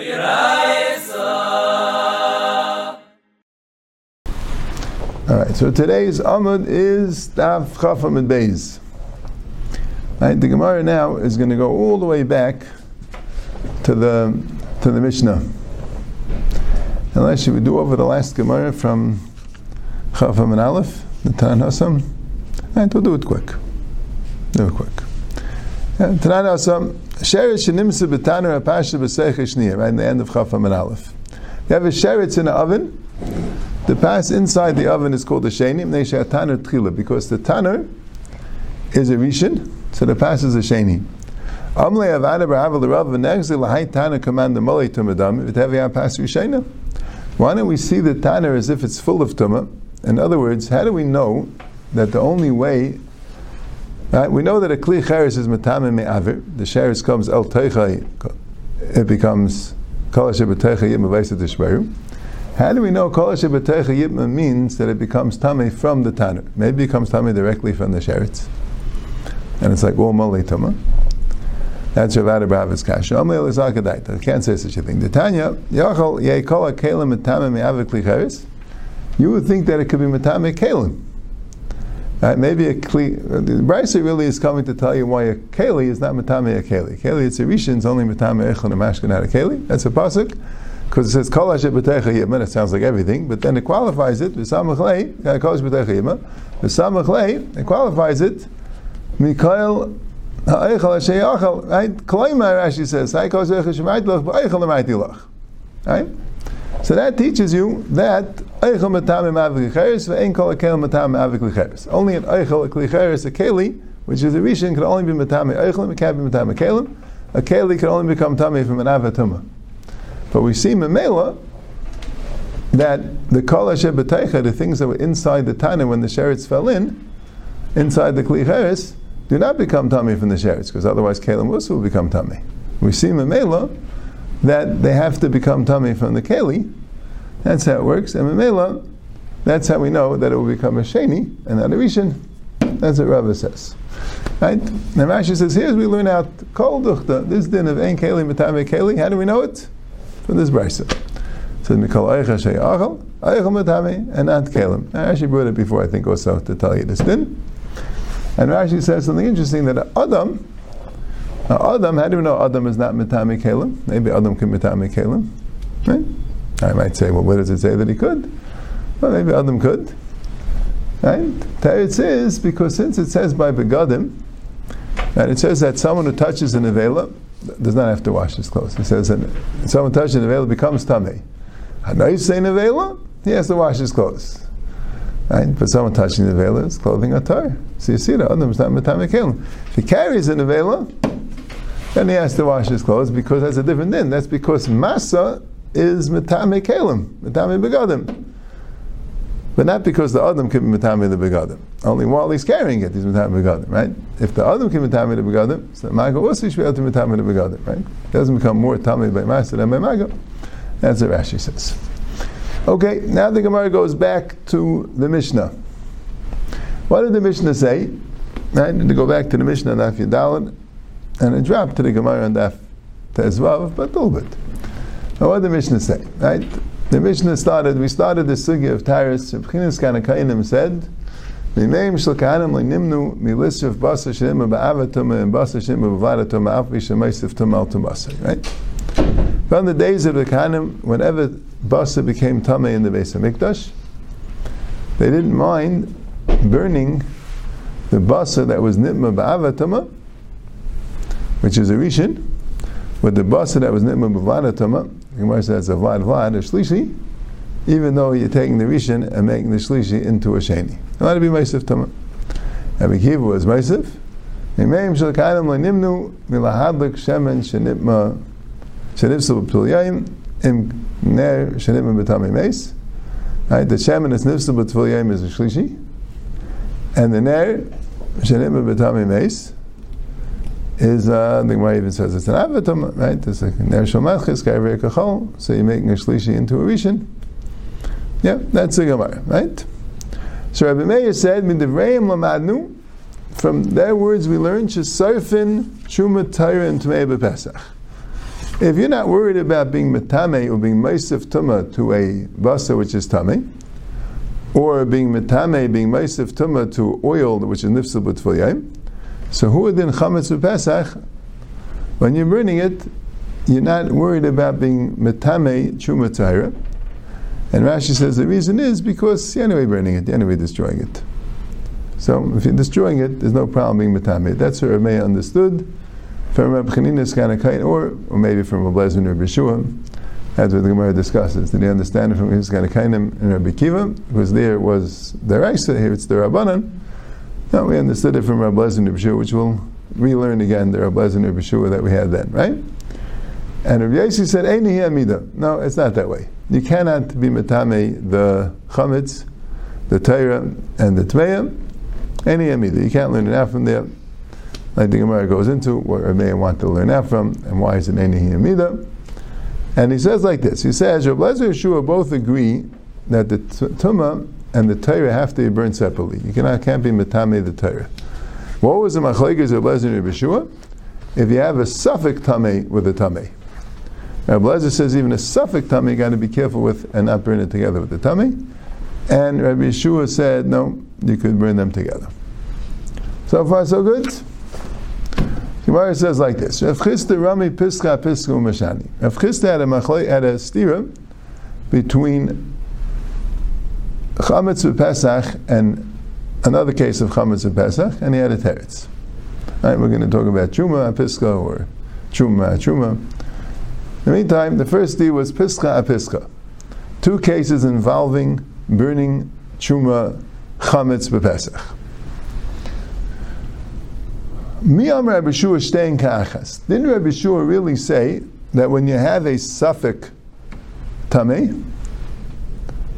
All right, so today's Amud is Daf Chafam and Beis. Right, the Gemara now is going to go all the way back to the to the Mishnah. Unless you would do over the last Gemara from Chafam and Aleph, the Tan Hasam, right, we'll do it quick. Do it quick. Tan Hasam, Sheretz Shenimsa B'Taner Apasha B'Seich Shniyah, right in the end of Chafam and Aleph. You have a sheretz in the oven. The pass inside the oven is called the shenim. They say tanner tchila because the tanner is a rishon, so the pass is a sheni. Amle avada b'havel rav v'negzi l'hai tanner command the molei tumadam v'tevi pass rishena. Why don't we see the tanner as if it's full of tumah? In other words, how do we know that the only way Right? We know that a kli cheres is matame me'avir. The cheres comes el teichai, it becomes kol shebetecha yim tishberu. How do we know kol shebetecha yitma means that it becomes tame from the tanner? Maybe it becomes tame directly from the sheretz, and it's like all mali tuma. That's Rav Abrahav's kasha. I can't say such a thing. The Tanya kalim matame me'avir kli cheres. You would think that it could be matame kalim. Right, maybe a kli. The Brisa really is coming to tell you why a keli is not matame a keli. Keli it's a rishon, it's only matame echon and mashkin not a keli. That's a pasuk because it says kol hashem b'techa yimah. It sounds like everything, but then it qualifies it v'samach lei uh, kol hashem b'techa yimah. V'samach lei it qualifies it mikael ha'eichel hashem yachal. Right, Kolaymar Rashi says hay kol hashem shemayit lach b'eichel l'mayit. Right. So that teaches you that eichel matam avik licheres ve'en kol akel matam avik licheres. Only an eichel licheres a keli, which is a rishon, can only be matam eichelim. It can't be matam kelim. A keli can only become tame from an avatuma. But we see memela that the kol hashem the things that were inside the tana when the sheretz fell in, inside the klicheres, do not become tummy from the sheretz, because otherwise kelim also will become tummy. We see memela that they have to become tummy from the keli. That's how it works. And Mamela, that's how we know that it will become a sheni and not a rishon. That's what Rava says. Right? Now Rashi says, here we learn out kol duchta, this din of ein keli matame keli. How do we know it? From this brisa. It says mikol eicha sheyachal, eichel matame, and not kelim. I actually brought it before, I think, also to tell you this din. And Rashi says something interesting that Adam, now, Adam, how do we know Adam is not Mitami Kalim? Maybe Adam can Mitami Kalim. Right? I might say, well, where does it say that he could? Well, maybe Adam could. Right? Teretz is because since it says by Begadim, and it says that someone who touches an Avela does not have to wash his clothes. It says that someone touches an Avela becomes Tameh. Hanayis say Avela, he has to wash his clothes. Right? But someone touching the Avela, is clothing are tar. So you see that Adam is not Kalim. If he carries an Avela, then he has to wash his clothes because that's a different din. That's because masa is metame kelim, metame begadim. But not because the adam can be metame the begadim. Only while he's carrying it, he's metame begadim, right? If the adam can metame the begadim, so maga also should be able to metame the begadim, right? It doesn't become more tame by masa than by maga. That's what Rashi says. Okay, now the Gemara goes back to the Mishnah. What did the Mishnah say? Right, to go back to the Mishnah, Naf Yadalad, and it dropped to the Gemara and Daf Tezvav, but a little bit. Now, what did the Mishnah say? Right? The Mishnah started, we started the sugya of Tyrus, Shebchinis Kanakainim said, Mimeim shel nimnu milisif basa shema ba'avatuma and basa shema b'vadatuma afvi shemaisif tumal tumasa. Right? From the days of the kahanim, whenever basa became tame in the base of Mikdash, they didn't mind burning the basa that was nitma ba'avatuma which is a rishon, but the basa that was nitma b'vlada tama, Gemara says a vlad vlad, a shlishi, even though you're taking the rishon and making the shlishi into a sheni. It might be meisif tama. Rabbi Kiva was meisif. Imeim shel kainam nimnu milahadlik shemen shenitma shenipsa b'tulyayim im ner shenitma b'tami meis. Right, the shemen is nifsa b'tulyayim is a shlishi, and the ner shenitma b'tami meis is uh, the Gemara even says it's an avatam, right? It's like ner shomachis ka'ivei kachol. So you're making a shlishi into a rishon. Yeah, that's the Gemara, right? So Rabbi Meir said, "Midivreim lamadnu." From their words, we learn shesarfin truma Torah and tmei bepesach. If you're not worried about being metame or being meisif tuma to a basa which is tame, or being metame, being meisif tuma to oil which is nifsal b'tfuyayim, so who then chametz Pesach? When you're burning it, you're not worried about being metame chuma tahira. And Rashi says the reason is because you're anyway burning it, you're anyway destroying it. So if you're destroying it, there's no problem being metame. That's what Rameh understood from kind, or, or maybe from Reb Lezer and Reb Yeshua. That's what the Gemara discusses. Did he understand it from his kind and Rabbi Kiva? Because there was the Raisa, here it's the Rabbanan. No, we understood it from Reb Lezer which we'll relearn again, the Reb Lezer Yeshua that we had then, right? And Rabbi Yossi said, Eini Amida. No, it's not that way. You cannot be metame the chametz, the Torah, and the Tmeya. Any Amida. You can't learn it out from there. Like the Gemara goes into what Rabbi want to learn out from, and why is it Eini Amida. And he says like this. He says, Rabbi Lezer Yeshua both agree that the Tumah and the Torah have to be burned separately. You cannot can't be metame the Torah. What was the machlekes of Lezer and Yeshua? If you have a suffix tame with a tame. Rabbi Lezer says even a suffix tummy you got to be careful with and not burn it together with the tummy. And Rabbi Yeshua said, no, you could burn them together. So far, so good. Gemara says like this: Rav Chisda Rami Piska Pisku Mashani. Rav Chisda had a machlei had a stira between chametz Pesach and another case of chametz Pesach, and he had a teretz. Right, we're going to talk about truma Piska or truma truma. In the meantime, the first deal was Pischa Apiska. Two cases involving burning Chuma Chametz Bepesach. Miyam Rabbi Shua Stein Kachas. Didn't Rabbi Shua really say that when you have a suffix tame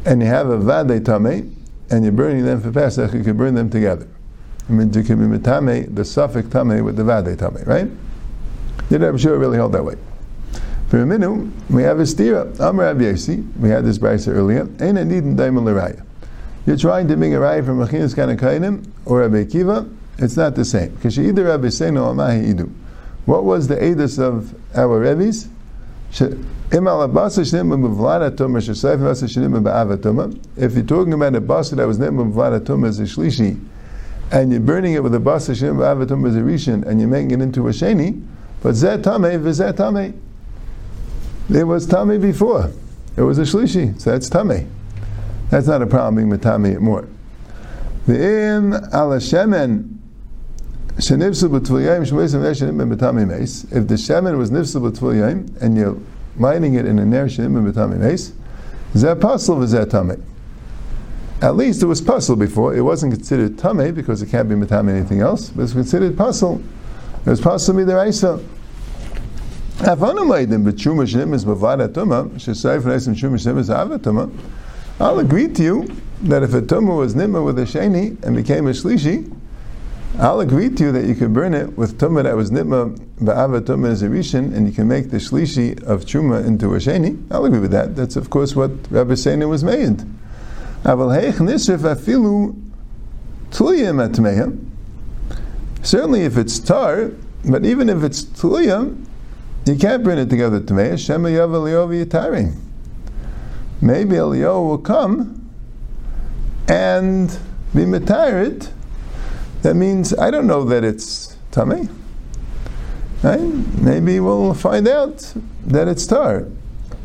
and you have a vade tame and you're burning them for Pesach, you can burn them together. I mean, you can be metame the suffix tame with the vade tame, right? Did Rabbi Shua really hold that way? For a minute, we have a stira. Amr Abiyasi, we had this brisa earlier. Ain't a need daimon l'raya. You're trying to bring a raya from Machinas Kanakainim or Rabbi Kiva, it's not the same. Because either Rabbi Seino or Mahi Idu. What was the edus of our Rebbe's? If you're talking about a basa that was named Vladatuma as a shlishi, and you're burning it with a basa shnim ba'avatum as a rishon, and you're making it into a sheni, but zet tameh v'zet tameh. There was Tami before. It was a Shlishi, so that's Tami. That's not a problem being Matami more. V'im ala shemen shenivsu b'tvuyayim shmoisim neshenim b'matami meis. If the shemen was nivsu b'tvuyayim and you're mining it in a ner shenim b'matami meis, zeh pasul v'zeh tami. At least it was pasul before. It wasn't considered tame because it can't be matami anything else, but it's considered pasul. It was pasul midaraisa. I'll agree to you that if a tumah was nimma with a sheni and became a shlishi, I'll agree to you that you could burn it with tumah that was nitma ba'ava tumah as a rishon, and you can make the shlishi of chuma into a sheni. I'll agree with that. That's of course what Rabbi Seina was made. Certainly, if it's tar, but even if it's tuliyah, you can't bring it together to me. Hashem Yitari. Maybe Eliyahu will come and be matarit. That means I don't know that it's tummy. Right? Maybe we'll find out that it's tar.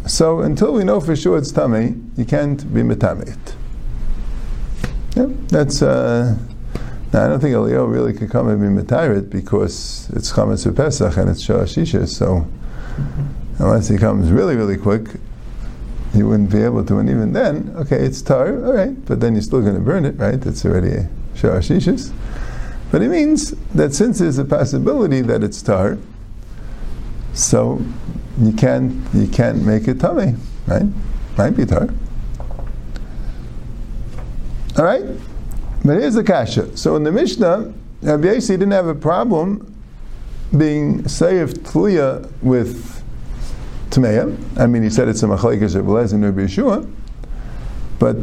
So until we know for sure it's tummy, you can't be metamit. Yeah, that's. Uh, now, I don't think Elio really could come and be Matarit because it's Chametz Pesach and it's Shashisha, so unless he comes really, really quick, he wouldn't be able to. And even then, okay, it's tar, all right, but then you're still going to burn it, right? It's already Shashishis. But it means that since there's a possibility that it's tar, so you can't you can't make it tummy, right? Might be tar. All right. But here's the kasha. So in the Mishnah, Rabbi didn't have a problem being saved tluya with Tmeya. I mean, he said it's a machlekes of Belez and Rabbi Yeshua, but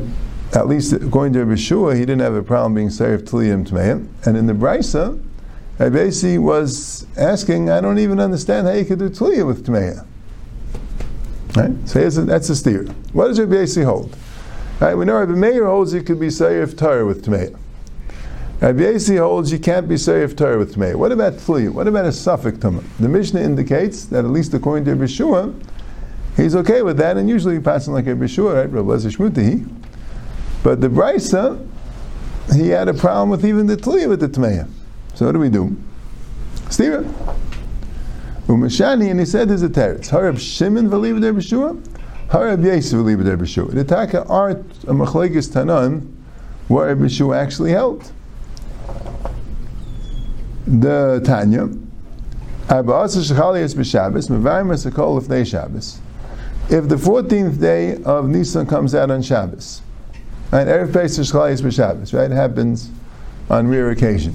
at least according to Rabbi Yeshua, he didn't have a problem being tluya and Tmeya. And in the Brisa, Rabbi was asking, I don't even understand how you could do tluya with Tmeya. Right? So a, that's a steer. What does Rabbi hold? Right? We know Rabbi Meir holds you could be Sayyif Torah with Tmeya. Rabbi holds you can't be Sayyif Torah with Tmeya. What about Tli? What about a suffix Tumah? The Mishnah indicates that at least according to Rabbi he's okay with that, and usually passing like Rabbi Shua, right? Rabbi Shmutihi. But the Brisa, he had a problem with even the Tli with the Tmeya. So what do we do? Stira. Umashani, and he said there's a teretz. Harab Shimon v'liv der b'shua, Harab Yosef v'liv der b'shua. The taka art a machlekes tanan where Rabbi actually held. The Tanya, Abba Shechalias b'Shabbos, Mevayim Esakol Shabbos. If the 14th day of Nisan comes out on Shabbos, and Erev Pesach Shechalias b'Shabbos, right? It happens on rare occasion.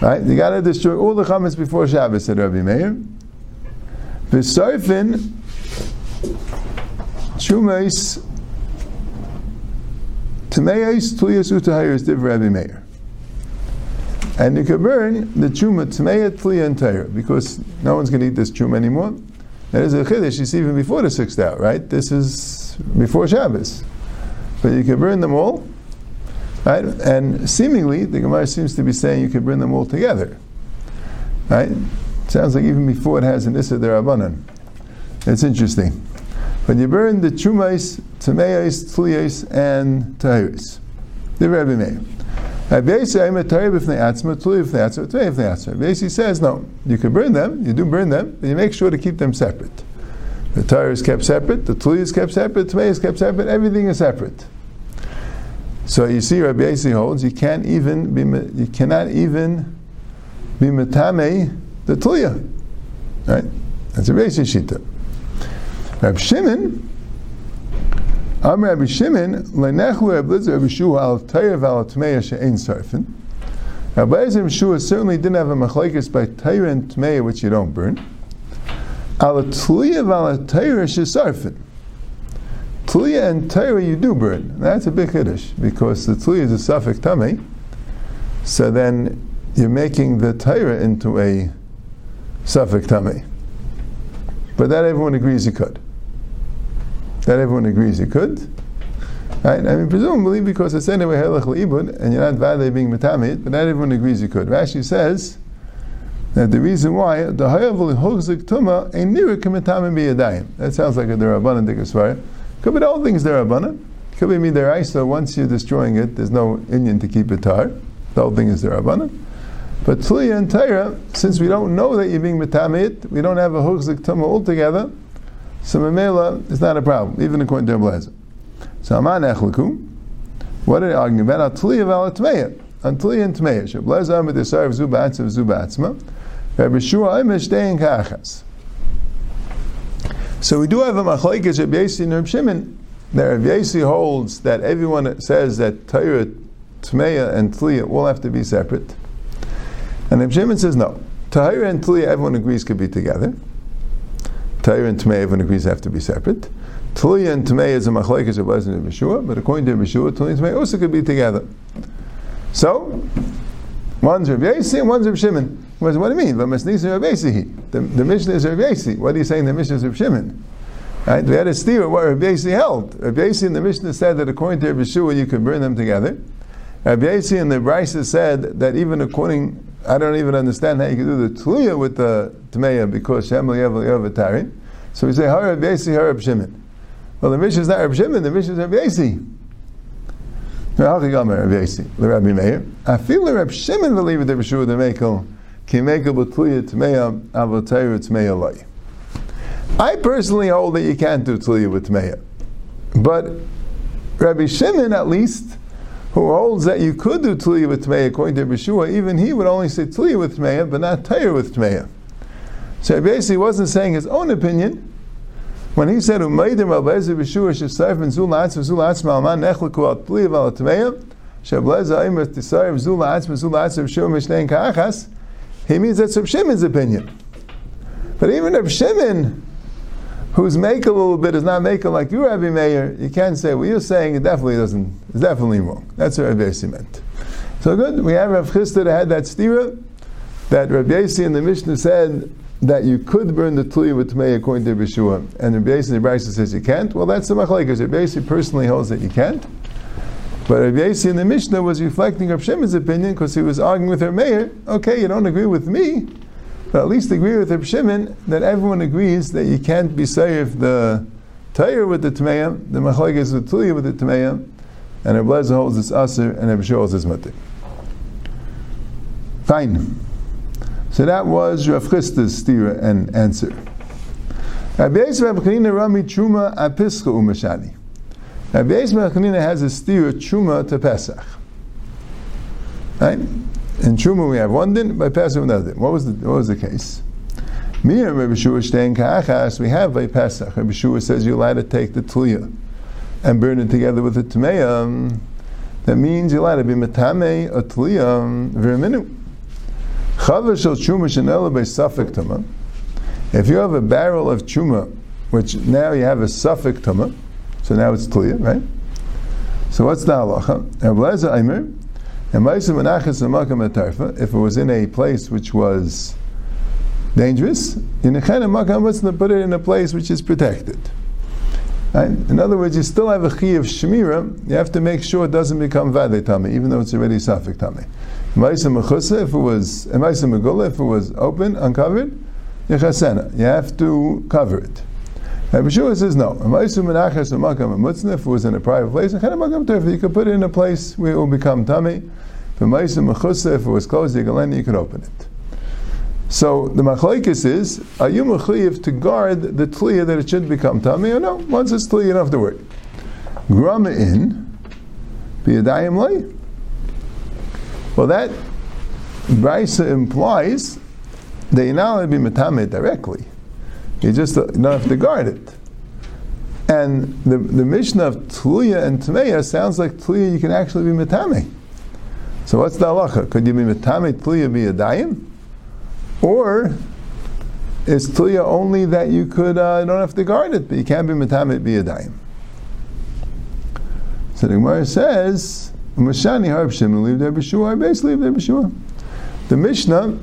Right? You got to destroy all the chametz before Shabbos, said Rabbi Meir. V'soifin shumais tmeyos tliyas utahayir div Rabbi Meir. And you can burn the chuma tmeya and because no one's going to eat this chuma anymore. That is a chiddush. It's even before the sixth hour, right? This is before Shabbos, but you can burn them all Right? And seemingly, the Gemara seems to be saying you could bring them all together. Right? Sounds like even before it has an Issa Derabanan. It's interesting. But you burn the Chumais, Tameis, Tliyais, and Tahiris. The Rebbe Meir. Basically says, no, you can burn them, you do burn them, but you make sure to keep them separate. The Torah is kept separate, the Tuli is kept separate, the is kept separate, everything is separate. So you see, Rabbi Yossi holds you can't even be you cannot even be metame the tuya, right? That's a Yossi shita. Rabbi Shimon, Am Rabbi Shimon, lenechu Rabbi Rabbi Shua al tayev al tmeya she'ein sarfin. Rabbi Ezra Shua certainly didn't have a machlekes by tayr and tmeya which you don't burn. Al tuya al tayr she'sarfin. Tliya and Torah you do burn. That's a big Kiddush because the Tliya is a suffix tummy. So then you're making the Torah into a suffix tummy. But that everyone agrees you could. That everyone agrees you could. Right? I mean, presumably because it's anyway halach ibud, and you're not valley being metamit, but that everyone agrees you could. Rashi says that the reason why the hayavul hogzik tuma a nira kamitamim biyadayim. That sounds like a derabbanan dikasvara. Could be whole thing's derabbanan. Could be midiraisa. Once you're destroying it, there's no Indian to keep it tar. The whole thing is derabbanan. But Tliya and Taira, since we don't know that you're being metamit, we don't have a hukzik tuma altogether, so memela is not a problem, even according to Ablazer. So Aman Echliku, what are they arguing about? Tliya val Tmeya. On Tliya and Tmeya. Shablazer Amid of Zubatzma Zubatzma. Rabbi Shua Imish Dein Kachas. So we do have a machlekes Rabbi Yossi and Rabbi Shimon. That Rabbi Yossi holds that everyone says that Torah, Tmeya, and Tliya all have to be separate. And Rabbi Shimon says no. Tahira and Tliya, everyone agrees could be together. Tahira and Tmeya, everyone agrees have to be separate. Tliya and Tmeya is a machlekes of Lezer and Yeshua, but according to Yeshua, Tliya and Tmeya also could be together. So, one's Rabbi Yossi and one's Rabbi Shimon. What do you mean? The, the Mishnah is Yossi. What are you saying the Mishnah is Rabbi Shimon? Right? We had a steer what Rabbi held. Rabbi Yossi in the Mishnah said that according to Rabbi Shua, you could burn them together. Rabbi Yossi in the Brisa said that even according, I don't even understand how you can do the Tluya with the Tmeya because Shem Yavatari. So we say, Har Rabbi Yossi, Har Rabbi Shimon. Well, the Mishnah is not Rabbi Shimon, the Mishnah is Rabbi Yossi. Rabbi Meir. I feel Rabbi Shimon believe that Rabbi Shua the Mekel. I personally hold that you can't do tliya with tmeya, but Rabbi Shimon, at least, who holds that you could do tliya with tmeya, according to Yeshua, even he would only say tliya with tmeya, but not tayr with tmeya. So he basically wasn't saying his own opinion. When he said, "Umaydim al bezer b'shua shesayf min zul la'atz v'zul la'atz ma'alman nechleku al tliya v'al tmeya, shebleza aimer tisayf zul la'atz v'zul mishnein ka'achas." He means that's Reb Shimon's opinion. But even Reb Shimon, who's make a little bit, is not making like you, Rabbi Meir, you can't say, well, you're saying it definitely doesn't, it's definitely wrong. That's what Rabbi Yossi meant. So good, we have Rav Chisda that had that stira, that Rabbi Yossi in the Mishnah said that you could burn the tluya with tmei according to Bishua, and the Yossi the Brisa says you can't. Well, that's the machlekes. Rabbi Yossi personally holds that you can't. But Rabbi Yossi in the Mishnah was reflecting Rav Shimon's opinion because he was arguing with her mayor. Okay, you don't agree with me, but at least agree with Rav Shimon that everyone agrees that you can't be safe the Tayyar with the Tmeya, the Machlekes with Tluya with the Tmeya, and Rabbi Lezer holds this Aser, and Rabbi Shua holds this Matir. Fine. So that was Rav Chisda's stira and answer. Rabbi Yisrael Rami Chuma Apischa Umashani. Rabbi Yisrael Chanina has a stira Chuma to Pesach. Right? In Chuma we have one din, by Pesach another din. What was the, what was the case? And Rabbi Shua staying ka'achas, we have by Pesach. Rabbi Shua says you're allowed to take the tliya and burn it together with the tmeya. That means you're allowed to be metame a tliya v'reminu. Chavar shel truma shenela by suffik tuma. If you have a barrel of truma, which now you have a suffik tuma, so now it's tliya, right? So what's the halacha? Atarfa, if it was in a place which was dangerous, in a Makam, put it in a place which is protected? Right? In other words, you still have a chi of shemira. You have to make sure it doesn't become vade tami, even though it's already safik tami. If it was ma'isa megula, if it was open, uncovered, yechasena. You have to cover it. Rabbi Shua says no. If it was in a private place, you could put it in a place where it will become ma'isa if it was closed, you could open it. So the machlekes is, are you mechayiv to guard the tliya that it should become tami or no? Once it's tliya, enough to worry. Grama in, biyadayim lay. Well, that brisa implies that you're not only be metame directly, you just don't have to guard it. And the, the Mishnah of tliya and tmeya sounds like tliya you can actually be metame. So what's the halacha? Could you be metame a dayim? Or is tliya only that you could uh, don't have to guard it, but you can't be Mitame be a dayim? So the Gemara says, "Mashani harb leave their b'shua, basically leave their b'shua." The Mishnah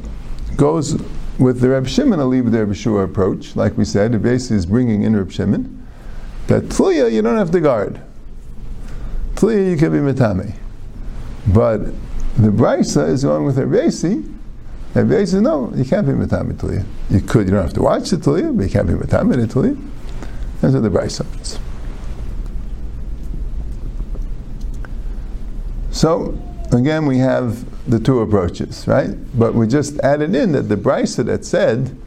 goes with the Reb Shimon leave their b'shua approach, like we said. It basically is bringing in Reb Shimon that tliya you don't have to guard. Tliya you can be metame, but the brisa is going with and Rebbe says, no, you can't be Matami Tliya. You could, you don't have to watch the Tliya, but you can't be Matami Tliya. That's what the Bryce says. So, again, we have the two approaches, right? But we just added in that the Bryce that said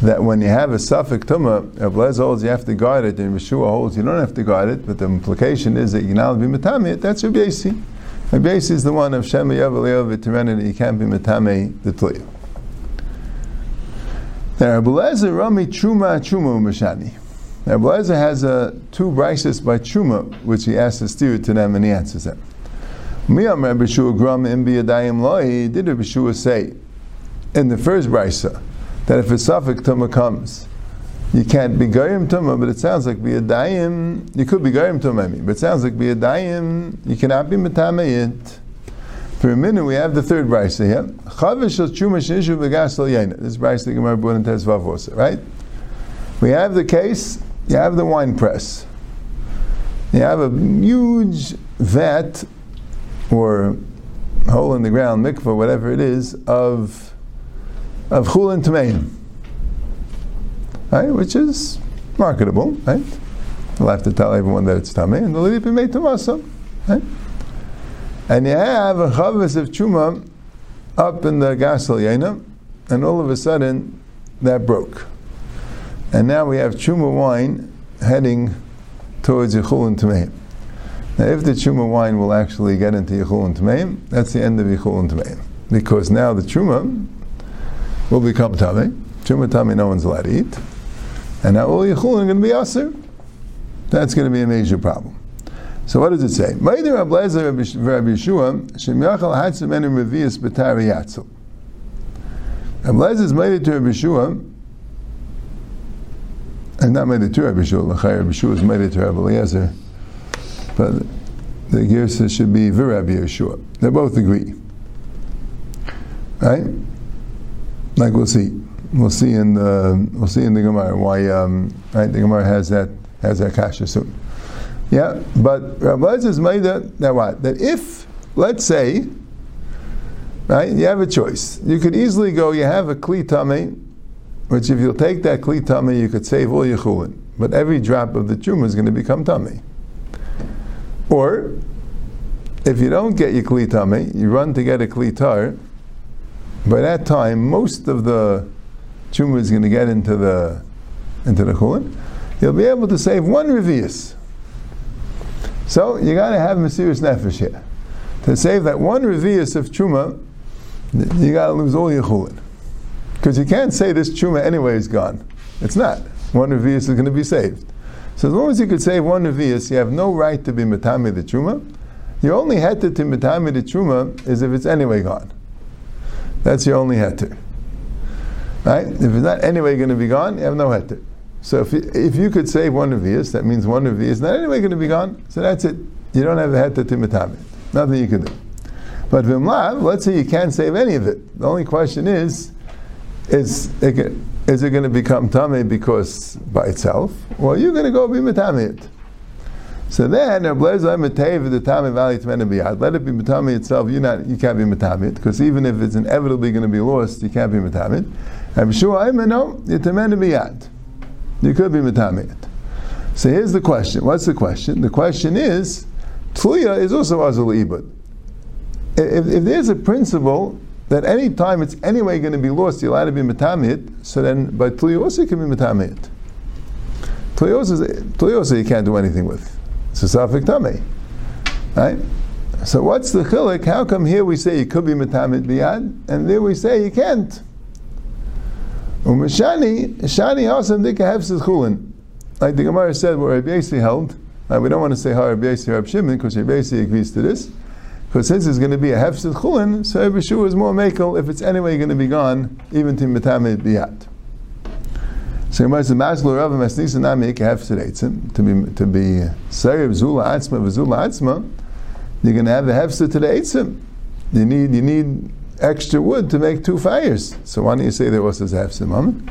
that when you have a suffix tumah, Les holds you have to guard it, and Yeshua holds you don't have to guard it, but the implication is that you now be Matami, that's your basic. My base is the one of Shema Yav that you can't be Matame the Tliya. Now, Abelezer Rami Truma Truma Mashani. Now, Abelezer has uh, two brises by Truma, which he asks the steer to them, and he answers them. Miyam Rabbi Shua Gram Imbi Adayim Loi, did Rabbi Shua say in the first brisa that if a suffix Tuma comes, you can't be goyim tuma, but it sounds like a. You could be goyim mean, but it sounds like be a dayim. You cannot be metameyit. For a minute, we have the third brisa here. Chavish shel chuma shenishu v'gasol yena. This brisa the Gemara brought in Tezvav right? We have the case. You have the wine press. You have a huge vat or hole in the ground, mikvah, whatever it is, of of chulin tameim right? Which is marketable, right? We'll have to tell everyone that it's tummy, and the will be made to right? And you have a chavis of chuma up in the gasel yena, and all of a sudden that broke. And now we have chuma wine heading towards Yichul and Tameim. Now, if the chuma wine will actually get into Yichul and Tameim, that's the end of Yichul and Tameim. Because now the chuma will become Tameh. Chuma Tameh no one's allowed to eat. And now all Yechulin are going to be Aser. That's going to be a major problem. So what does it say? Ma'idir Ablezer Rabbi Yeshua Shem Yachal Hatzim Enim Revius B'Tari Yatzel. Ablezer is made to Rabbi Yeshua and not made to Rabbi Yeshua. L'chai Rabbi Yeshua is made to Rabbi Eliezer. But the Girsa should be Rabbi Yeshua. They both agree. Right? Like we'll see. we'll see in the we'll see in the Gemara why um, right the Gemara has that has that kasha soon. Yeah, but Rabbi is made that that what that if let's say right you have a choice you could easily go you have a kli tame which if you'll take that kli tame you could save all your chulin but every drop of the truma is going to become tame or if you don't get your kli tame you run to get a kli tar by that time, most of the truma is going to get into the into the chulin. You'll be able to save one revius. So you got to have a serious nefesh here to save that one revius of truma. You got to lose all your chulin because you can't say this truma anyway is gone. It's not. One revius is going to be saved. So as long as you could save one revius, you have no right to be matami the truma. Your only heter to matami the truma is if it's anyway gone. That's your only heter. Right? If it's not anyway going to be gone, you have no heter. So if you, if you could save one revius, that means one revius is not anyway going to be gone. So that's it. You don't have a heter to mitamit. Nothing you can do. But vimlav, let's say you can't save any of it. The only question is, is it, is it going to become tame because by itself, Well, you're going to go be mitamit? So then. Let it be Matami itself. You not you can't be Matamit because even if it's inevitably going to be lost, you can't be Matamit. I'm sure I know you're Biyad. You could be Matamit. So here's the question. What's the question? The question is, Tluya is also Azul Ibud. If, if there's a principle that any time it's anyway going to be lost, you're allowed to be Matamit, so then by also you can be Matamit. Tluya also you can't do anything with. It's a Safik Tame. Right? So what's the chilik? How come here we say you could be Matamid Biyad, and there we say you can't? Umashani, Shani Asam Dika Hefsis Chulin. Like the Gemara said, where Rabbi held, now we don't want to say how Rabbi Yasi Shimon, because Rabbi Yasi agrees to this, because since it's going to be a Hefsis Chulin, so Rabbi Shua is more makel if it's anyway going to be gone, even to matamid biyat. So Gemara says, "Maslo Rav Masnisa Nami Hefset Eitzim to be to be Sarev Zula Atzma V'Zula Atzma. You're going to have the hefsa to the Eitzim. You need you need extra wood to make two fires. So why don't you say there was this hefsa moment?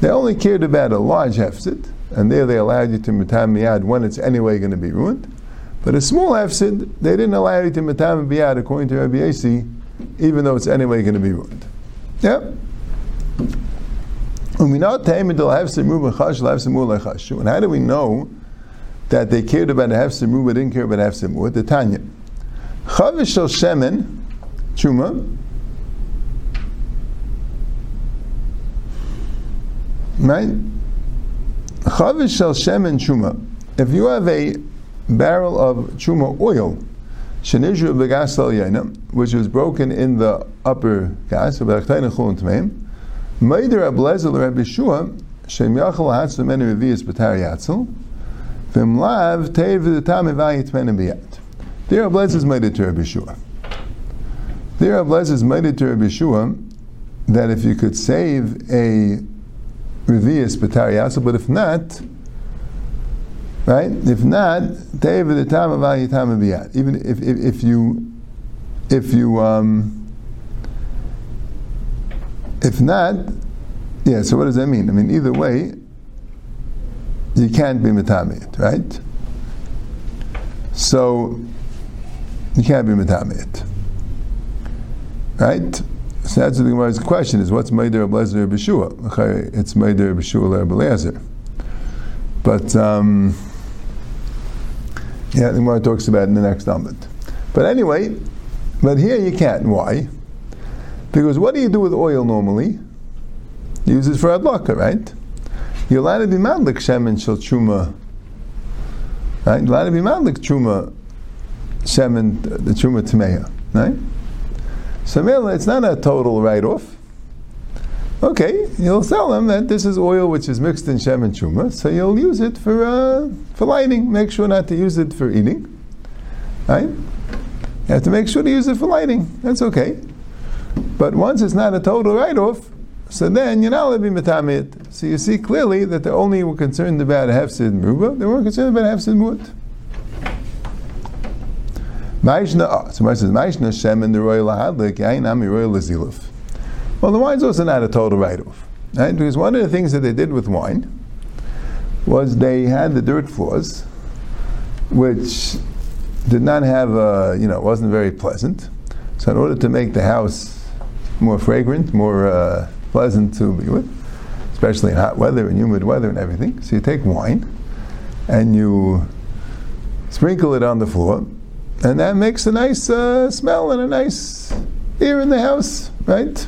They only cared about a large hefsid, and there they allowed you to matam miyad when it's anyway going to be ruined. But a small hefsid, they didn't allow you to matam miyad according to Rabbi Yasi even though it's anyway going to be ruined. Yeah. And how do we know that they cared about a hefsimur but didn't care about a hefsimur? The Tanya. Chavish shemen, chuma, right? Chavish shel shemen chuma. If you have a barrel of chuma oil, Shenizhu begas yaina, which was broken in the upper gas, v'achtayna chulun tmeim. Meider ablezel Rabbi Shua, shem yachal hatzim meni revius b'tar yatzel, v'mlav teiv v'tam evayit meni biyat. There Ablez is made to Rabbi Shua. There Ablez is made to Rabbi Shua that if you could save a revius b'tar but if not, Right? If not, even if, if, if you if you um, if not, yeah. So what does that mean? I mean, either way, you can't be metamit, right? So you can't be metamit, right? So that's the Gemara's question: is what's Meider Ablezer B'Shua? It's Meider B'Shua Le'Ablezer, but. Um, yeah, the Gemara talks about in the next Amud. But anyway, but here you can't. Why? Because what do you do with oil normally? You use it for adlaka, right? You're allowed to be madlik shemen shel truma. Right? You're allowed to be madlik truma shemen, the truma tmeya. Right? So it's not a total write-off. Okay, you'll tell them that this is oil which is mixed in Shem and Truma, so you'll use it for, uh, for lighting. Make sure not to use it for eating. Right? You have to make sure to use it for lighting. That's okay. But once it's not a total write off, so then you're not allowed to be. So you see clearly that they only were concerned about hefsid meruba, they weren't concerned about hefsid mut. Maishna, oh, so Mar says, Maishna Shem and the royal lahadlik, yain ami royal laziluf. Well, the wine's also not a total write-off, right? Because one of the things that they did with wine was they had the dirt floors, which did not have a, you know, wasn't very pleasant. So in order to make the house more fragrant, more uh, pleasant to be with, especially in hot weather and humid weather and everything, so you take wine and you sprinkle it on the floor, and that makes a nice uh, smell and a nice air in the house, right?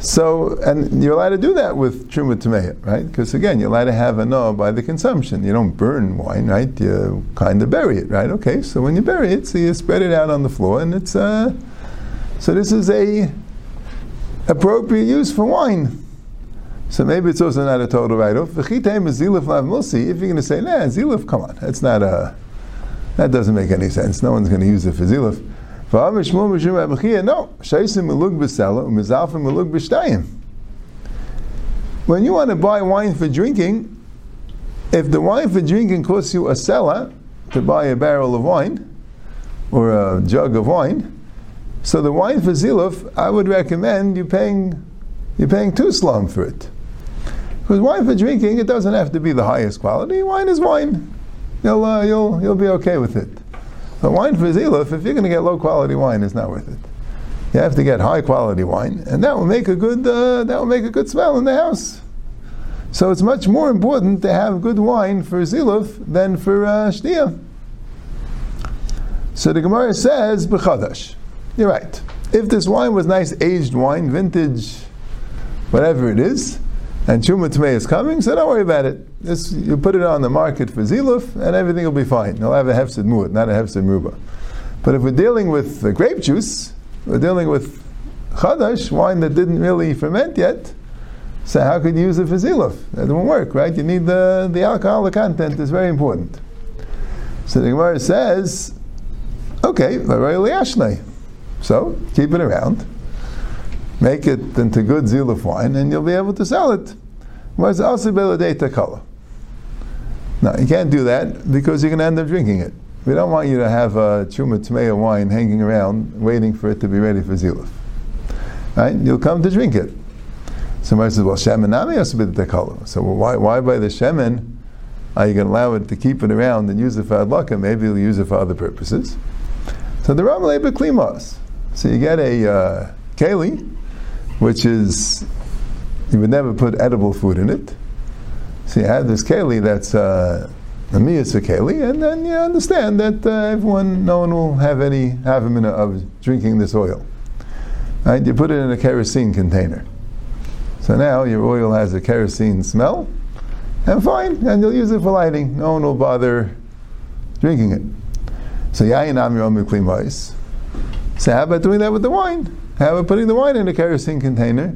So, and you're allowed to do that with truma tameya, right? Because again, you're allowed to have a no by the consumption. You don't burn wine, right? You kind of bury it, right? Okay, so when you bury it, so you spread it out on the floor, and it's uh, so this is a appropriate use for wine. So maybe it's also not a total write-off. If you're going to say, nah, zilif, come on, that's not a, that doesn't make any sense. No one's going to use for ziluf. No, when you want to buy wine for drinking, if the wine for drinking costs you a sela to buy a barrel of wine or a jug of wine, so the wine for ziluf, I would recommend you paying you're paying two slum for it. Because wine for drinking, it doesn't have to be the highest quality. Wine is wine. You'll, uh, you'll, you'll be okay with it. But wine for ziluf, if you're going to get low quality wine, it's not worth it. You have to get high quality wine, and that will make a good uh, that will make a good smell in the house. So it's much more important to have good wine for ziluf than for uh. So the Gemara says b'chadash. You're right. If this wine was nice aged wine, vintage, whatever it is, and Chuma Tmei is coming, so don't worry about it. This, you put it on the market for Ziluf, and everything will be fine. You'll have a Hefsid Mu'at, not a Hefsid Ruba. But if we're dealing with uh, grape juice, we're dealing with Chadash, wine that didn't really ferment yet, so how could you use it for Ziluf? That won't work, right? You need the, alcohol, the alcoholic content is very important. So the Gemara says, okay, so keep it around make it into good ziluf wine, and you'll be able to sell it. Whereas also color. No, you can't do that because you're going to end up drinking it. We don't want you to have a chuma tmeya wine hanging around waiting for it to be ready for ziluf. Right? You'll come to drink it. Somebody says, well, shemen nami color. So well, why, why by the shemen are you going to allow it to keep it around and use it for adlaka? Maybe you'll use it for other purposes. So the Ram Klimas. So you get a uh, keli, which is you would never put edible food in it. So you have this keli that's uh, a miyasa keli, and then you understand that uh, everyone, no one will have any have a minute of drinking this oil. Right? You put it in a kerosene container. So now your oil has a kerosene smell, and fine, and you'll use it for lighting. No one will bother drinking it. So yayin amir So how about doing that with the wine? How about putting the wine in a kerosene container,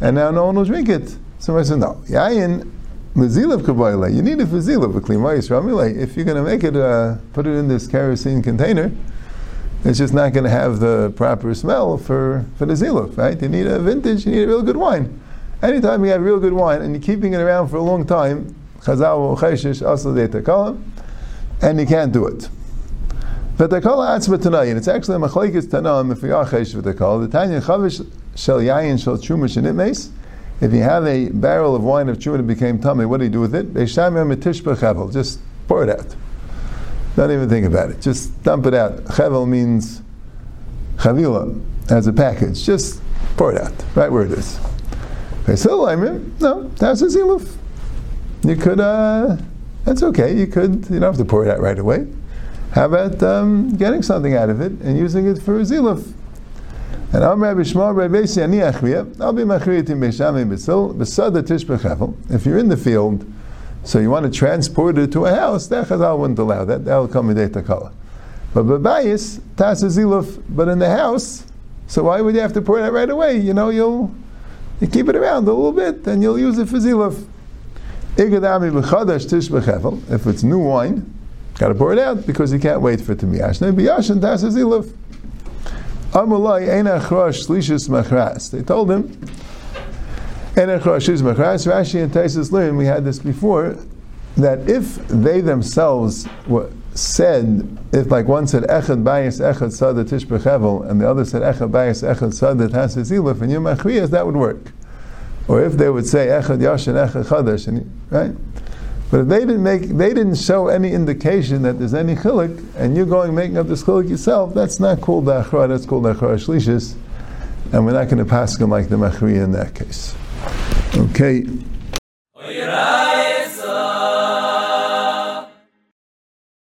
and now no one will drink it? Somebody said, no. Yayin, Mazilav Kabbalah, you need it for Zilav, If you're going to make it, uh, put it in this kerosene container, it's just not going to have the proper smell for, for the Zilav, right? You need a vintage, you need a real good wine. Anytime you have real good wine and you're keeping it around for a long time, Chazal and you can't do it. V'takala atzma tanayin. It's actually a machlekes tanam if we are chesh v'takala. The tanya chavish shel yayin shel truma shenitmeis. If you have a barrel of wine of truma that became tummy, what do you do with it? Just pour it out. Don't even think about it. Just dump it out. Chevel means chavila as a package. Just pour it out right where it is. No, that's a ziluf. You could. Uh, that's okay. You could. You don't have to pour it out right away. How about um, getting something out of it and using it for ziluf? And I'm Rabbi Shmuel Rabbi Besi Ani Achriya. I'll be Machriyat in Beishami B'sil B'sada Tishbechavel. If you're in the field, so you want to transport it to a house, that Chazal wouldn't allow that. That will come with Takala. But Babayis, Tas Ziluf, but in the house, so why would you have to pour that right away? You know, you'll you keep it around a little bit and you'll use it for Ziluf. If it's new wine, Got to pour it out because he can't wait for it to be yashna. Biyashin das is iluf. Amulai ein achrosh slishis machras. They told him ein achrosh is machras. Rashi and Taisus learn. We had this before that if they themselves were said, if like one said echad bayis echad sada tishbech hevel, and the other said echad bayis echad sada tasis ilif, and yom that would work. Or if they would say echad yashin echad chadash, and right. But if they didn't make, they didn't show any indication that there's any chilik, and you're going making up this chilik yourself, that's not called achra, that's called achra shlishis, and we're not going to pass them like the machriya in that case. Okay.